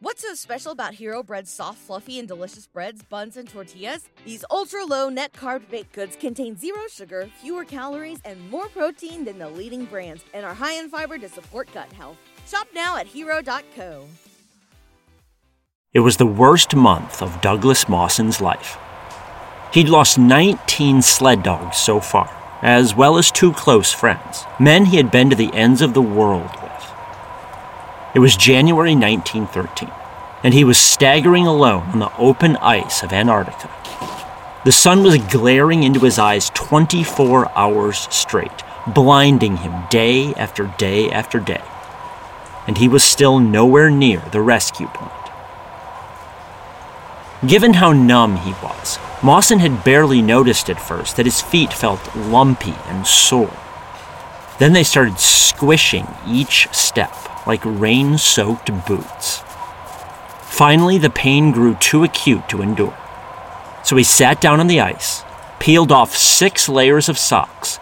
What's so special about Hero Bread's soft, fluffy, and delicious breads, buns, and tortillas? These ultra low net carb baked goods contain zero sugar, fewer calories, and more protein than the leading brands, and are high in fiber to support gut health. Shop now at hero.co. It was the worst month of Douglas Mawson's life. He'd lost 19 sled dogs so far, as well as two close friends, men he had been to the ends of the world. It was January 1913, and he was staggering alone on the open ice of Antarctica. The sun was glaring into his eyes 24 hours straight, blinding him day after day after day. And he was still nowhere near the rescue point. Given how numb he was, Mawson had barely noticed at first that his feet felt lumpy and sore. Then they started squishing each step like rain soaked boots. Finally, the pain grew too acute to endure. So he sat down on the ice, peeled off six layers of socks,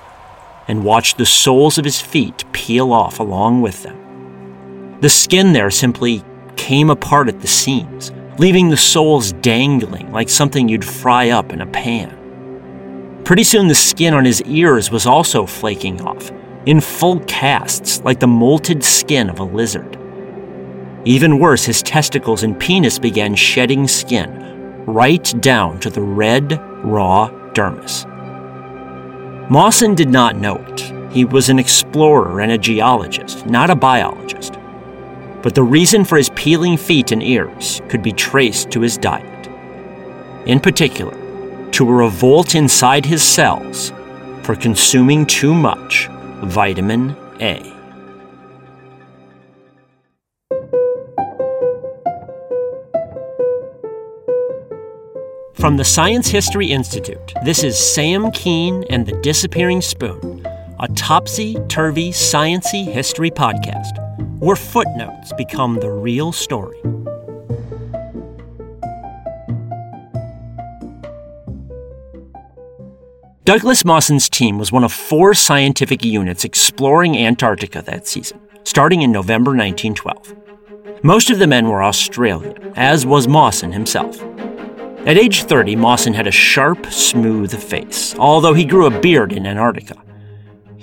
and watched the soles of his feet peel off along with them. The skin there simply came apart at the seams, leaving the soles dangling like something you'd fry up in a pan. Pretty soon, the skin on his ears was also flaking off, in full casts like the molted skin of a lizard. Even worse, his testicles and penis began shedding skin, right down to the red, raw dermis. Mawson did not know it. He was an explorer and a geologist, not a biologist. But the reason for his peeling feet and ears could be traced to his diet. In particular, to a revolt inside his cells for consuming too much vitamin A. From the Science History Institute, this is Sam Kean and the Disappearing Spoon, a topsy turvy sciency history podcast where footnotes become the real story. Douglas Mawson's team was one of four scientific units exploring Antarctica that season, starting in November 1912. Most of the men were Australian, as was Mawson himself. At age 30, Mawson had a sharp, smooth face, although he grew a beard in Antarctica.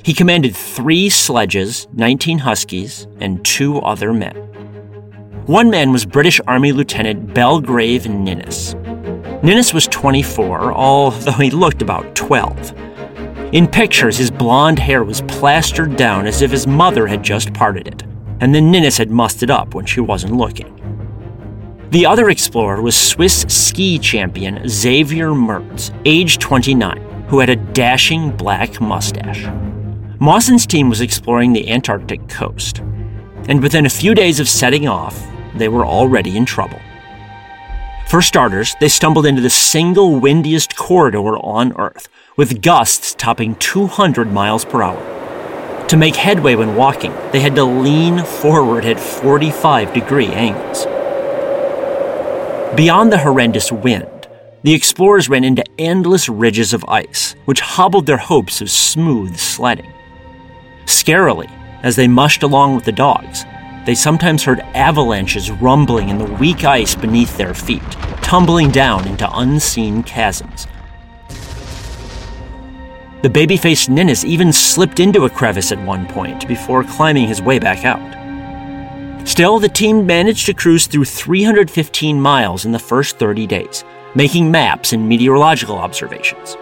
He commanded three sledges, 19 Huskies, and two other men. One man was British Army Lieutenant Belgrave Ninnis. Ninnis was 24, although he looked about 12. In pictures, his blonde hair was plastered down as if his mother had just parted it, and then Ninnis had mussed it up when she wasn't looking. The other explorer was Swiss ski champion Xavier Mertz, age 29, who had a dashing black mustache. Mawson's team was exploring the Antarctic coast, and within a few days of setting off, they were already in trouble. For starters, they stumbled into the single windiest corridor on Earth, with gusts topping 200 miles per hour. To make headway when walking, they had to lean forward at 45 degree angles. Beyond the horrendous wind, the explorers ran into endless ridges of ice, which hobbled their hopes of smooth sledding. Scarily, as they mushed along with the dogs, they sometimes heard avalanches rumbling in the weak ice beneath their feet, tumbling down into unseen chasms. The baby faced Ninnis even slipped into a crevice at one point before climbing his way back out. Still, the team managed to cruise through 315 miles in the first 30 days, making maps and meteorological observations.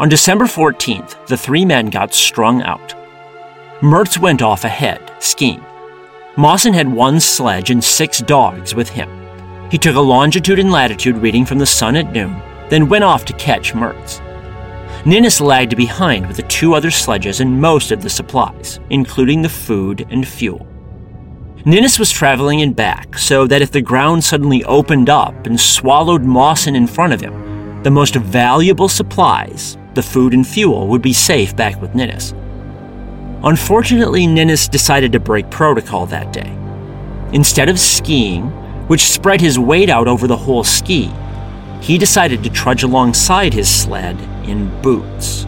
On December 14th, the three men got strung out. Mertz went off ahead, skiing. Mawson had one sledge and six dogs with him. He took a longitude and latitude reading from the sun at noon, then went off to catch Mertz. Ninnis lagged behind with the two other sledges and most of the supplies, including the food and fuel. Ninnis was traveling in back so that if the ground suddenly opened up and swallowed Mawson in front of him, the most valuable supplies, the food and fuel, would be safe back with Ninnis. Unfortunately, Ninnis decided to break protocol that day. Instead of skiing, which spread his weight out over the whole ski, he decided to trudge alongside his sled in boots.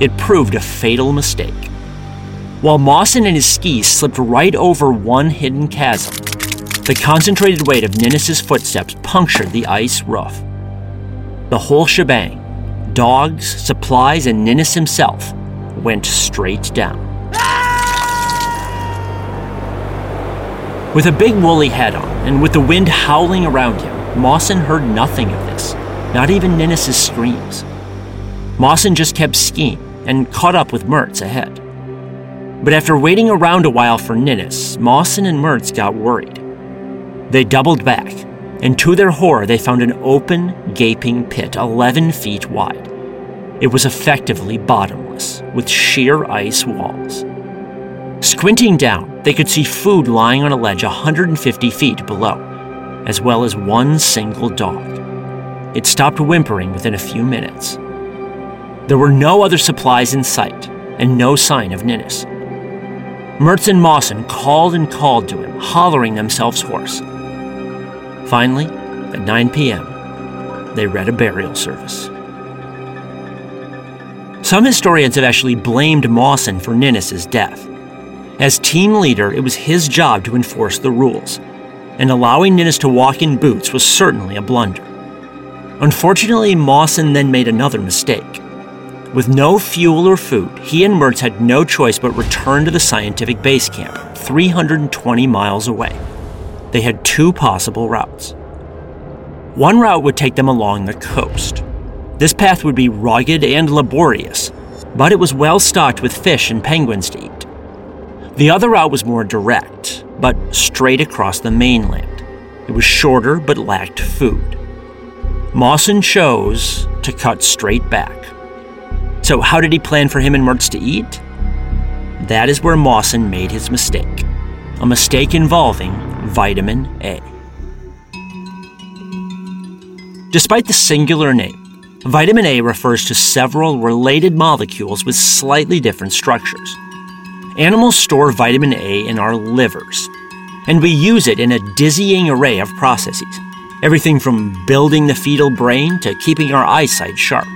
It proved a fatal mistake. While Mawson and his skis slipped right over one hidden chasm, The concentrated weight of Ninnis's footsteps punctured the ice roof. The whole shebang dogs, supplies, and Ninnis himself went straight down. With a big woolly hat on, and with the wind howling around him, Mawson heard nothing of this, not even Ninnis's screams. Mawson just kept skiing and caught up with Mertz ahead. But after waiting around a while for Ninnis, Mawson and Mertz got worried. They doubled back, and to their horror, they found an open, gaping pit 11 feet wide. It was effectively bottomless, with sheer ice walls. Squinting down, they could see food lying on a ledge 150 feet below, as well as one single dog. It stopped whimpering within a few minutes. There were no other supplies in sight, and no sign of Ninnis. Mertz and Mawson called and called to him, hollering themselves hoarse. Finally, at 9 p.m., they read a burial service. Some historians have actually blamed Mawson for Ninnis's death. As team leader, it was his job to enforce the rules, and allowing Ninnis to walk in boots was certainly a blunder. Unfortunately, Mawson then made another mistake. With no fuel or food, he and Mertz had no choice but return to the scientific base camp, 320 miles away. They had two possible routes. One route would take them along the coast. This path would be rugged and laborious, but it was well stocked with fish and penguins to eat. The other route was more direct, but straight across the mainland. It was shorter but lacked food. Mawson chose to cut straight back. So, how did he plan for him and Mertz to eat? That is where Mawson made his mistake a mistake involving vitamin A. Despite the singular name, vitamin A refers to several related molecules with slightly different structures. Animals store vitamin A in our livers, and we use it in a dizzying array of processes. Everything from building the fetal brain to keeping our eyesight sharp.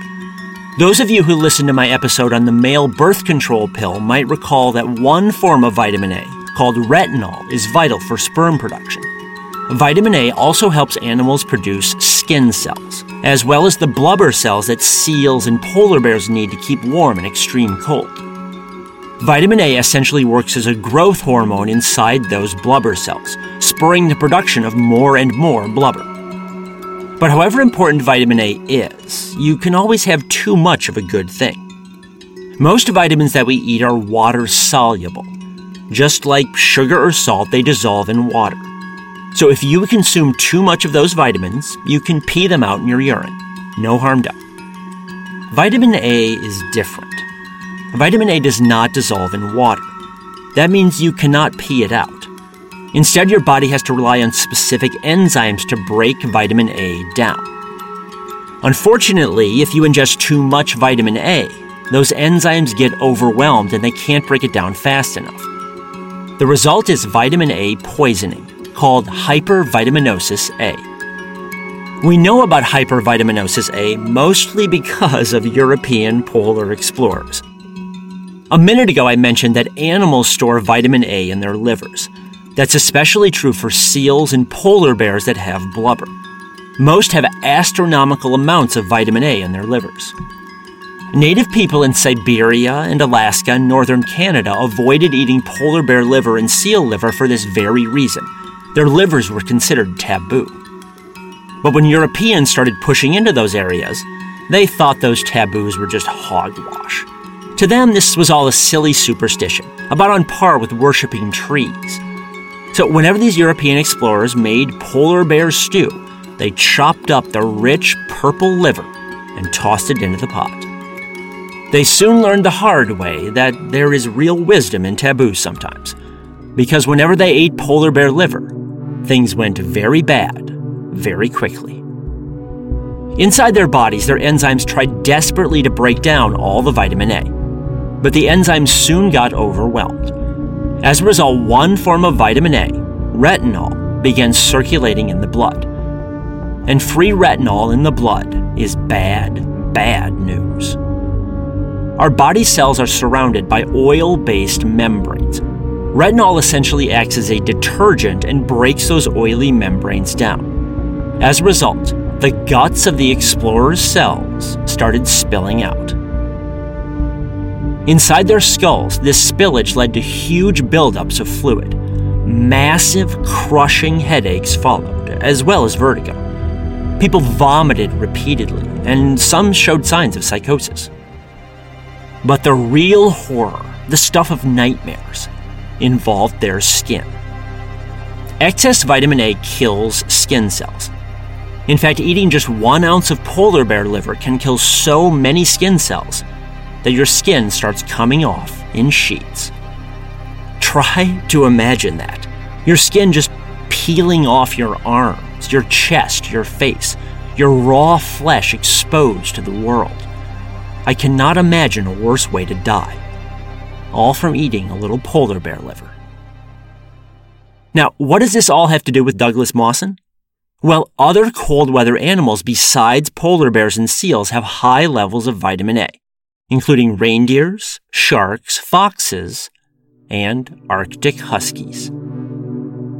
Those of you who listened to my episode on the male birth control pill might recall that one form of vitamin A, called retinol, is vital for sperm production. Vitamin A also helps animals produce skin cells, as well as the blubber cells that seals and polar bears need to keep warm in extreme cold. Vitamin A essentially works as a growth hormone inside those blubber cells, spurring the production of more and more blubber. But however important vitamin A is, you can always have too much of a good thing. Most vitamins that we eat are water soluble. Just like sugar or salt, they dissolve in water. So if you consume too much of those vitamins, you can pee them out in your urine. No harm done. Vitamin A is different. Vitamin A does not dissolve in water. That means you cannot pee it out. Instead, your body has to rely on specific enzymes to break vitamin A down. Unfortunately, if you ingest too much vitamin A, those enzymes get overwhelmed and they can't break it down fast enough. The result is vitamin A poisoning, called hypervitaminosis A. We know about hypervitaminosis A mostly because of European polar explorers. A minute ago, I mentioned that animals store vitamin A in their livers. That's especially true for seals and polar bears that have blubber. Most have astronomical amounts of vitamin A in their livers. Native people in Siberia and Alaska and northern Canada avoided eating polar bear liver and seal liver for this very reason. Their livers were considered taboo. But when Europeans started pushing into those areas, they thought those taboos were just hogwash. To them, this was all a silly superstition, about on par with worshipping trees. So, whenever these European explorers made polar bear stew, they chopped up the rich purple liver and tossed it into the pot. They soon learned the hard way that there is real wisdom in taboos sometimes, because whenever they ate polar bear liver, things went very bad very quickly. Inside their bodies, their enzymes tried desperately to break down all the vitamin A but the enzymes soon got overwhelmed. As a result, one form of vitamin A, retinol, began circulating in the blood. And free retinol in the blood is bad, bad news. Our body cells are surrounded by oil based membranes. Retinol essentially acts as a detergent and breaks those oily membranes down. As a result, the guts of the explorers' cells started spilling out. Inside their skulls, this spillage led to huge buildups of fluid. Massive, crushing headaches followed, as well as vertigo. People vomited repeatedly, and some showed signs of psychosis. But the real horror, the stuff of nightmares, involved their skin. Excess vitamin A kills skin cells. In fact, eating just one ounce of polar bear liver can kill so many skin cells that your skin starts coming off in sheets. Try to imagine that. Your skin just peeling off your arms, your chest, your face, your raw flesh exposed to the world. I cannot imagine a worse way to die. All from eating a little polar bear liver. Now, what does this all have to do with Douglas Mawson? Well, other cold weather animals besides polar bears and seals have high levels of vitamin A including reindeers, sharks, foxes, and Arctic huskies.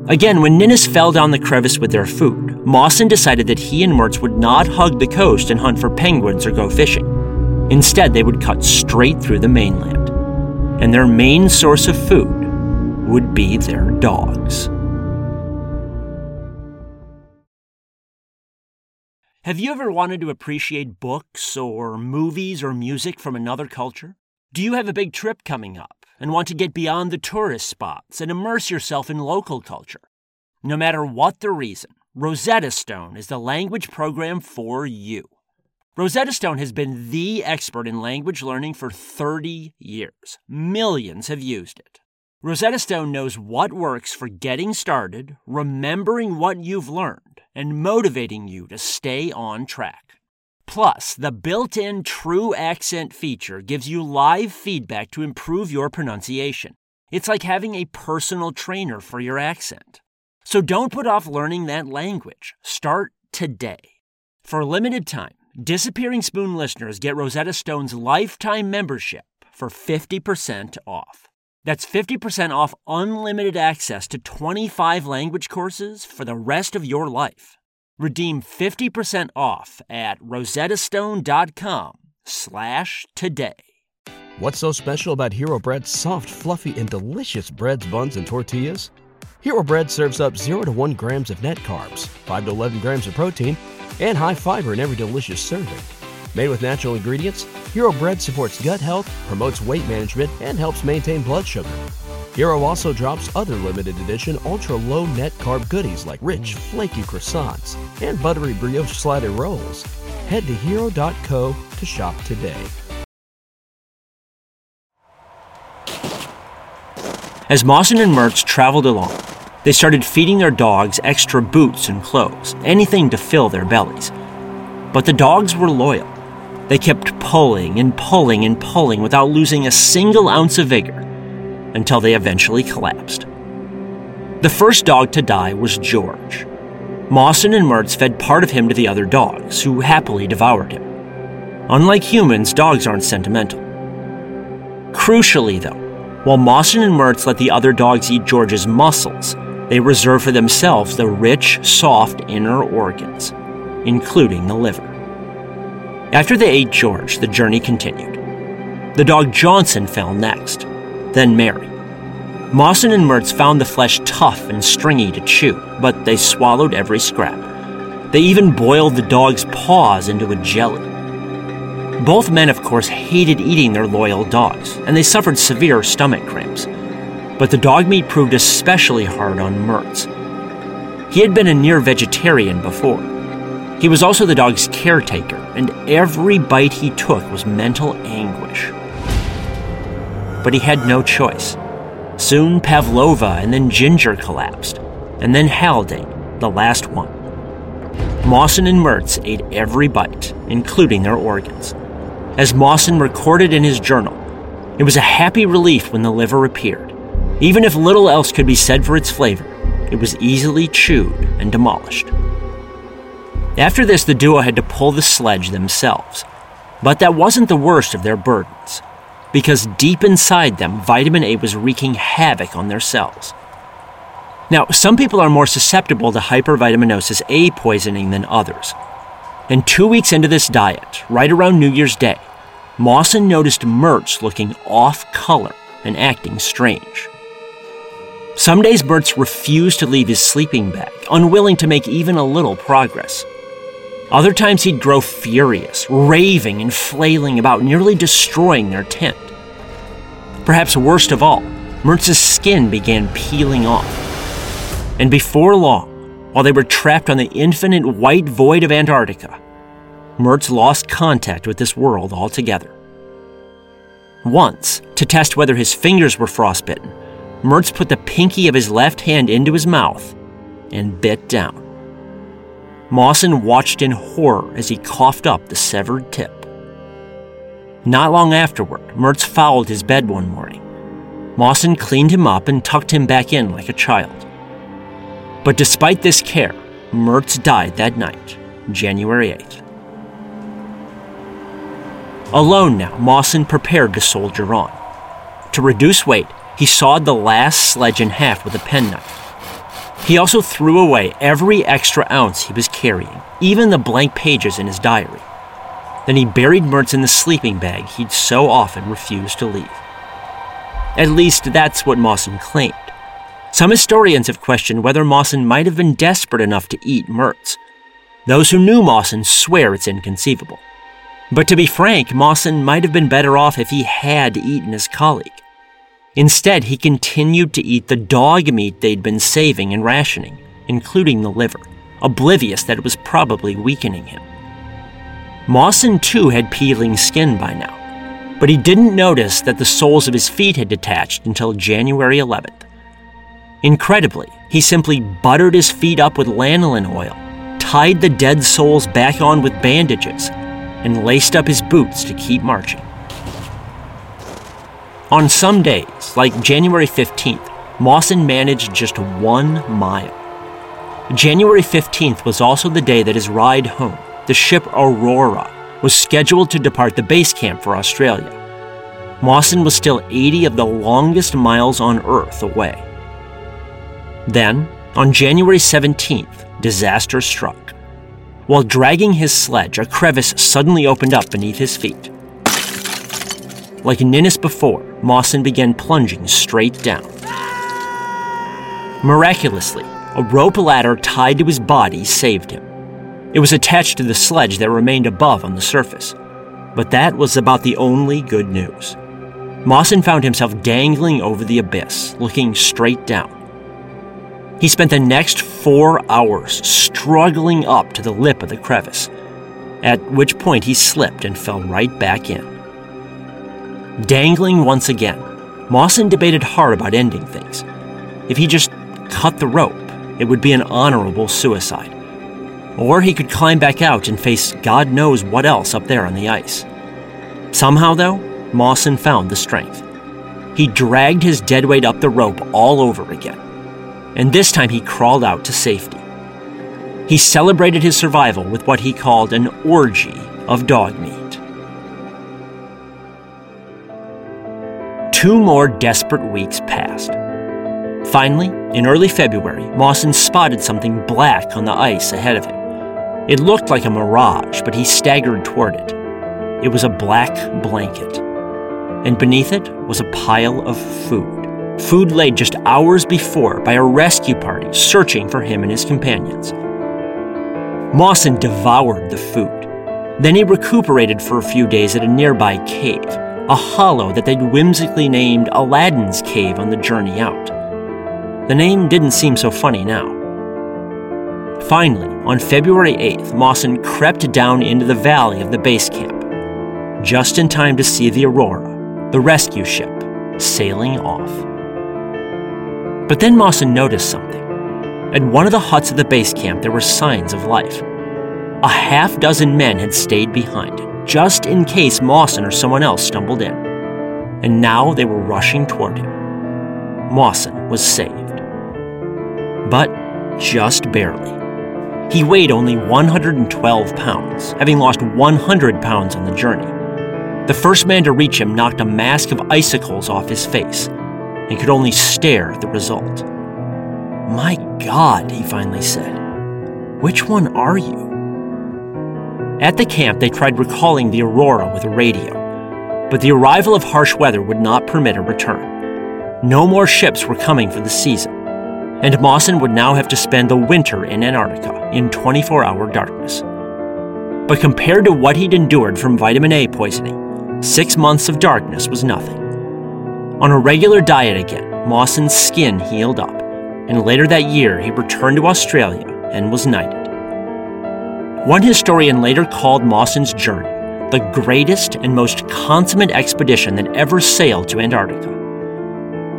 Again, when Ninnis fell down the crevice with their food, Mawson decided that he and Mertz would not hug the coast and hunt for penguins or go fishing. Instead, they would cut straight through the mainland. And their main source of food would be their dogs. Have you ever wanted to appreciate books or movies or music from another culture? Do you have a big trip coming up and want to get beyond the tourist spots and immerse yourself in local culture? No matter what the reason, Rosetta Stone is the language program for you. Rosetta Stone has been the expert in language learning for 30 years. Millions have used it. Rosetta Stone knows what works for getting started, remembering what you've learned, and motivating you to stay on track. Plus, the built in TruAccent feature gives you live feedback to improve your pronunciation. It's like having a personal trainer for your accent. So don't put off learning that language. Start today. For a limited time, Disappearing Spoon listeners get Rosetta Stone's lifetime membership for 50% off. That's 50% off unlimited access to 25 language courses for the rest of your life. Redeem 50% off at rosettastone.com slash today. What's so special about Hero Bread's soft, fluffy, and delicious breads, buns, and tortillas? Hero Bread serves up 0 to 1 grams of net carbs, 5 to 11 grams of protein, and high fiber in every delicious serving. Made with natural ingredients, Hero Bread supports gut health, promotes weight management, and helps maintain blood sugar. Hero also drops other limited edition ultra low net carb goodies like rich, flaky croissants and buttery brioche slider rolls. Head to hero.co to shop today. As Mawson and Mertz traveled along, they started feeding their dogs extra boots and clothes, anything to fill their bellies. But the dogs were loyal. They kept pulling and pulling and pulling without losing a single ounce of vigor until they eventually collapsed. The first dog to die was George. Mawson and Mertz fed part of him to the other dogs, who happily devoured him. Unlike humans, dogs aren't sentimental. Crucially, though, while Mawson and Mertz let the other dogs eat George's muscles, they reserved for themselves the rich, soft inner organs, including the liver. After they ate George, the journey continued. The dog Johnson fell next, then Mary. Mawson and Mertz found the flesh tough and stringy to chew, but they swallowed every scrap. They even boiled the dog's paws into a jelly. Both men, of course, hated eating their loyal dogs, and they suffered severe stomach cramps. But the dog meat proved especially hard on Mertz. He had been a near vegetarian before, he was also the dog's caretaker, and every bite he took was mental anguish. But he had no choice. Soon Pavlova and then Ginger collapsed, and then Haldane, the last one. Mawson and Mertz ate every bite, including their organs. As Mawson recorded in his journal, it was a happy relief when the liver appeared. Even if little else could be said for its flavor, it was easily chewed and demolished. After this, the duo had to pull the sledge themselves. But that wasn't the worst of their burdens. because deep inside them, vitamin A was wreaking havoc on their cells. Now, some people are more susceptible to hypervitaminosis A poisoning than others. And two weeks into this diet, right around New Year's Day, Mawson noticed Mertz looking off color and acting strange. Some days Mertz refused to leave his sleeping bag, unwilling to make even a little progress. Other times he'd grow furious, raving and flailing about, nearly destroying their tent. Perhaps worst of all, Mertz's skin began peeling off. And before long, while they were trapped on the infinite white void of Antarctica, Mertz lost contact with this world altogether. Once, to test whether his fingers were frostbitten, Mertz put the pinky of his left hand into his mouth and bit down. Mawson watched in horror as he coughed up the severed tip. Not long afterward, Mertz fouled his bed one morning. Mawson cleaned him up and tucked him back in like a child. But despite this care, Mertz died that night, January 8th. Alone now, Mawson prepared to soldier on. To reduce weight, he sawed the last sledge in half with a penknife. He also threw away every extra ounce he was carrying, even the blank pages in his diary. Then he buried Mertz in the sleeping bag he'd so often refused to leave. At least that's what Mawson claimed. Some historians have questioned whether Mawson might have been desperate enough to eat Mertz. Those who knew Mawson swear it's inconceivable. But to be frank, Mawson might have been better off if he had eaten his colleague. Instead, he continued to eat the dog meat they'd been saving and rationing, including the liver, oblivious that it was probably weakening him. Mawson too had peeling skin by now, but he didn't notice that the soles of his feet had detached until January 11th. Incredibly, he simply buttered his feet up with lanolin oil, tied the dead soles back on with bandages, and laced up his boots to keep marching. On some days, like January 15th, Mawson managed just one mile. January 15th was also the day that his ride home, the ship Aurora, was scheduled to depart the base camp for Australia. Mawson was still 80 of the longest miles on Earth away. Then, on January 17th, disaster struck. While dragging his sledge, a crevice suddenly opened up beneath his feet. Like Ninnis before, Mawson began plunging straight down. Miraculously, a rope ladder tied to his body saved him. It was attached to the sledge that remained above on the surface. But that was about the only good news. Mawson found himself dangling over the abyss, looking straight down. He spent the next four hours struggling up to the lip of the crevice, at which point he slipped and fell right back in. Dangling once again, Mawson debated hard about ending things. If he just cut the rope, it would be an honorable suicide. Or he could climb back out and face God knows what else up there on the ice. Somehow, though, Mawson found the strength. He dragged his dead weight up the rope all over again. And this time he crawled out to safety. He celebrated his survival with what he called an orgy of dog meat. Two more desperate weeks passed. Finally, in early February, Mawson spotted something black on the ice ahead of him. It looked like a mirage, but he staggered toward it. It was a black blanket. And beneath it was a pile of food. Food laid just hours before by a rescue party searching for him and his companions. Mawson devoured the food. Then he recuperated for a few days at a nearby cave a hollow that they'd whimsically named Aladdin's Cave on the journey out. The name didn't seem so funny now. Finally, on February 8th, Mawson crept down into the valley of the base camp, just in time to see the Aurora, the rescue ship, sailing off. But then Mawson noticed something. At one of the huts of the base camp, there were signs of life. A half dozen men had stayed behind, just in case Mawson or someone else stumbled in. And now they were rushing toward him. Mawson was saved. But just barely. He weighed only 112 pounds, having lost 100 pounds on the journey. The first man to reach him knocked a mask of icicles off his face and could only stare at the result. My God, he finally said. Which one are you? At the camp, they tried recalling the Aurora with a radio, but the arrival of harsh weather would not permit a return. No more ships were coming for the season, and Mawson would now have to spend the winter in Antarctica in 24 hour darkness. But compared to what he'd endured from vitamin A poisoning, six months of darkness was nothing. On a regular diet again, Mawson's skin healed up, and later that year he returned to Australia and was knighted. One historian later called Mawson's journey the greatest and most consummate expedition that ever sailed to Antarctica.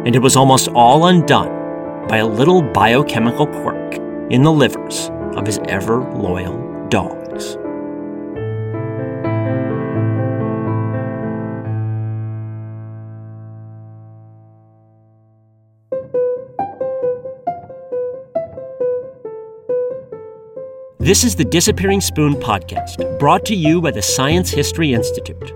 And it was almost all undone by a little biochemical quirk in the livers of his ever loyal dogs. This is the Disappearing Spoon podcast, brought to you by the Science History Institute.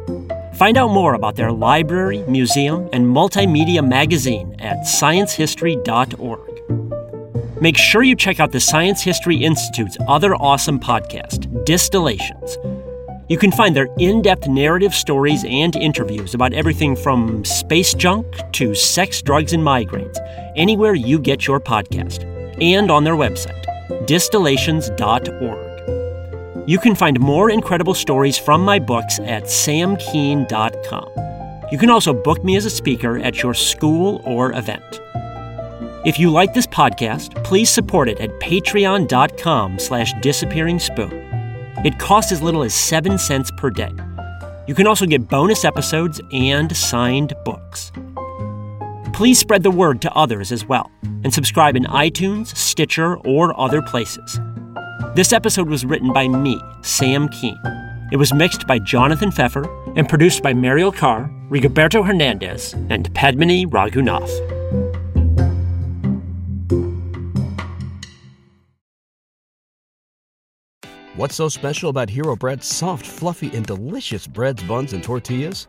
Find out more about their library, museum, and multimedia magazine at sciencehistory.org. Make sure you check out the Science History Institute's other awesome podcast, Distillations. You can find their in depth narrative stories and interviews about everything from space junk to sex, drugs, and migraines, anywhere you get your podcast, and on their website distillations.org. You can find more incredible stories from my books at samkean.com. You can also book me as a speaker at your school or event. If you like this podcast, please support it at patreon.com slash disappearing spoon. It costs as little as 7 cents per day. You can also get bonus episodes and signed books. Please spread the word to others as well and subscribe in iTunes, Stitcher, or other places. This episode was written by me, Sam Kean. It was mixed by Jonathan Pfeffer and produced by Mariel Carr, Rigoberto Hernandez, and Padmini Raghunath. What's so special about Hero Bread's soft, fluffy, and delicious breads, buns, and tortillas?